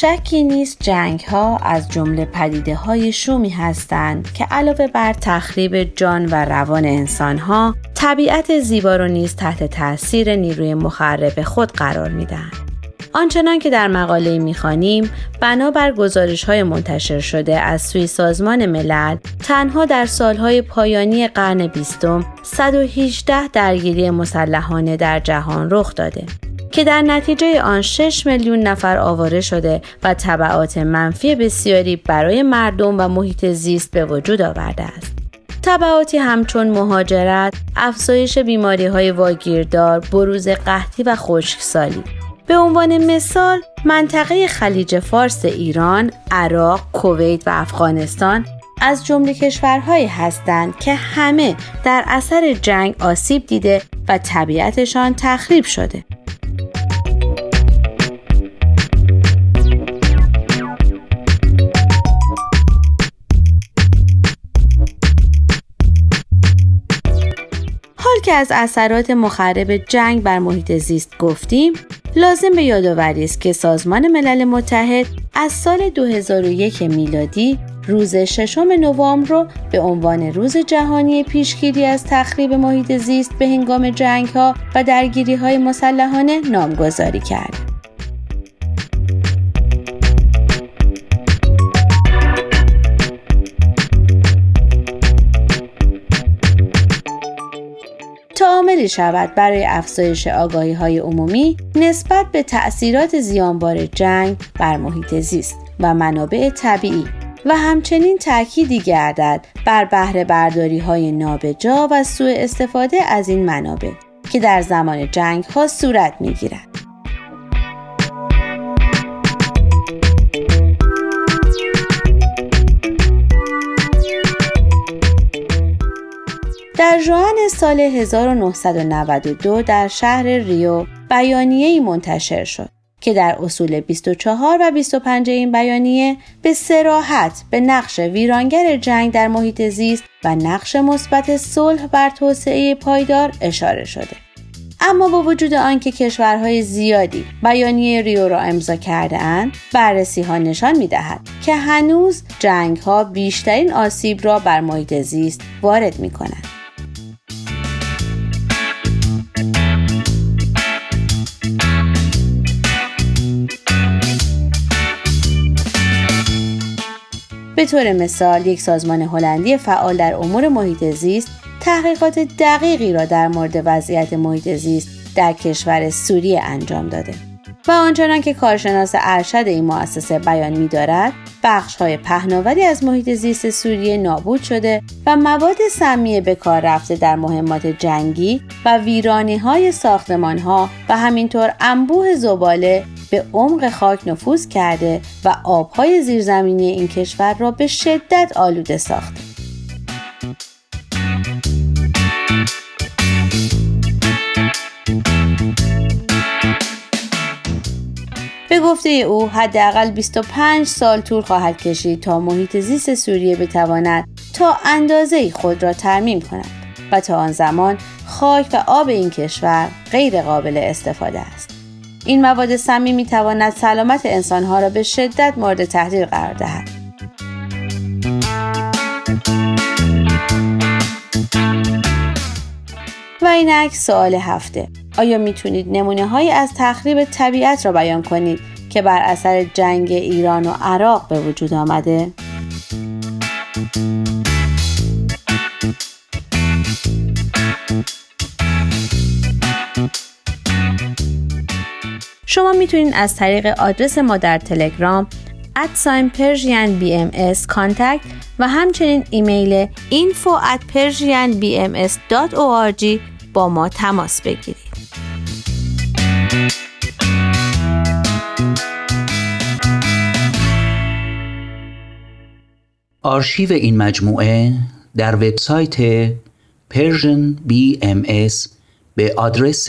شکی نیست جنگ ها از جمله پدیده های شومی هستند که علاوه بر تخریب جان و روان انسان ها طبیعت زیبا رو نیز تحت تاثیر نیروی مخرب خود قرار میدن. آنچنان که در مقاله می‌خوانیم بنابر گزارش های منتشر شده از سوی سازمان ملل تنها در سالهای پایانی قرن بیستم 118 درگیری مسلحانه در جهان رخ داده که در نتیجه آن 6 میلیون نفر آواره شده و طبعات منفی بسیاری برای مردم و محیط زیست به وجود آورده است. طبعاتی همچون مهاجرت، افزایش بیماری های واگیردار، بروز قحطی و خشکسالی. به عنوان مثال، منطقه خلیج فارس ایران، عراق، کویت و افغانستان از جمله کشورهایی هستند که همه در اثر جنگ آسیب دیده و طبیعتشان تخریب شده. که از اثرات مخرب جنگ بر محیط زیست گفتیم لازم به یادآوری است که سازمان ملل متحد از سال 2001 میلادی روز ششم نوامبر رو به عنوان روز جهانی پیشگیری از تخریب محیط زیست به هنگام جنگ ها و درگیری های مسلحانه نامگذاری کرد. عاملی شود برای افزایش آگاهی های عمومی نسبت به تأثیرات زیانبار جنگ بر محیط زیست و منابع طبیعی و همچنین تأکیدی گردد بر بهره برداری های نابجا و سوء استفاده از این منابع که در زمان جنگ ها صورت می گیرد. در جوان سال 1992 در شهر ریو بیانیه‌ای منتشر شد که در اصول 24 و 25 این بیانیه به سراحت به نقش ویرانگر جنگ در محیط زیست و نقش مثبت صلح بر توسعه پایدار اشاره شده. اما با وجود آنکه کشورهای زیادی بیانیه ریو را امضا کرده اند بررسی ها نشان می دهد که هنوز جنگ ها بیشترین آسیب را بر محیط زیست وارد می کنند. به طور مثال یک سازمان هلندی فعال در امور محیط زیست تحقیقات دقیقی را در مورد وضعیت محیط زیست در کشور سوریه انجام داده و آنچنان که کارشناس ارشد این مؤسسه بیان می‌دارد بخش های پهناوری از محیط زیست سوریه نابود شده و مواد سمی به کار رفته در مهمات جنگی و ویرانی های ساختمان ها و همینطور انبوه زباله به عمق خاک نفوذ کرده و آبهای زیرزمینی این کشور را به شدت آلوده ساخته. به گفته او حداقل 25 سال طول خواهد کشید تا محیط زیست سوریه بتواند تا اندازه خود را ترمیم کند و تا آن زمان خاک و آب این کشور غیر قابل استفاده است. این مواد سمی می تواند سلامت انسانها را به شدت مورد تهدید قرار دهد. و اینک سوال هفته آیا می‌تونید نمونه هایی از تخریب طبیعت را بیان کنید که بر اثر جنگ ایران و عراق به وجود آمده؟ شما می‌تونید از طریق آدرس ما در تلگرام at sign Persian contact و همچنین ایمیل info at با ما تماس بگیرید. آرشیو این مجموعه در وبسایت Persian BMS به آدرس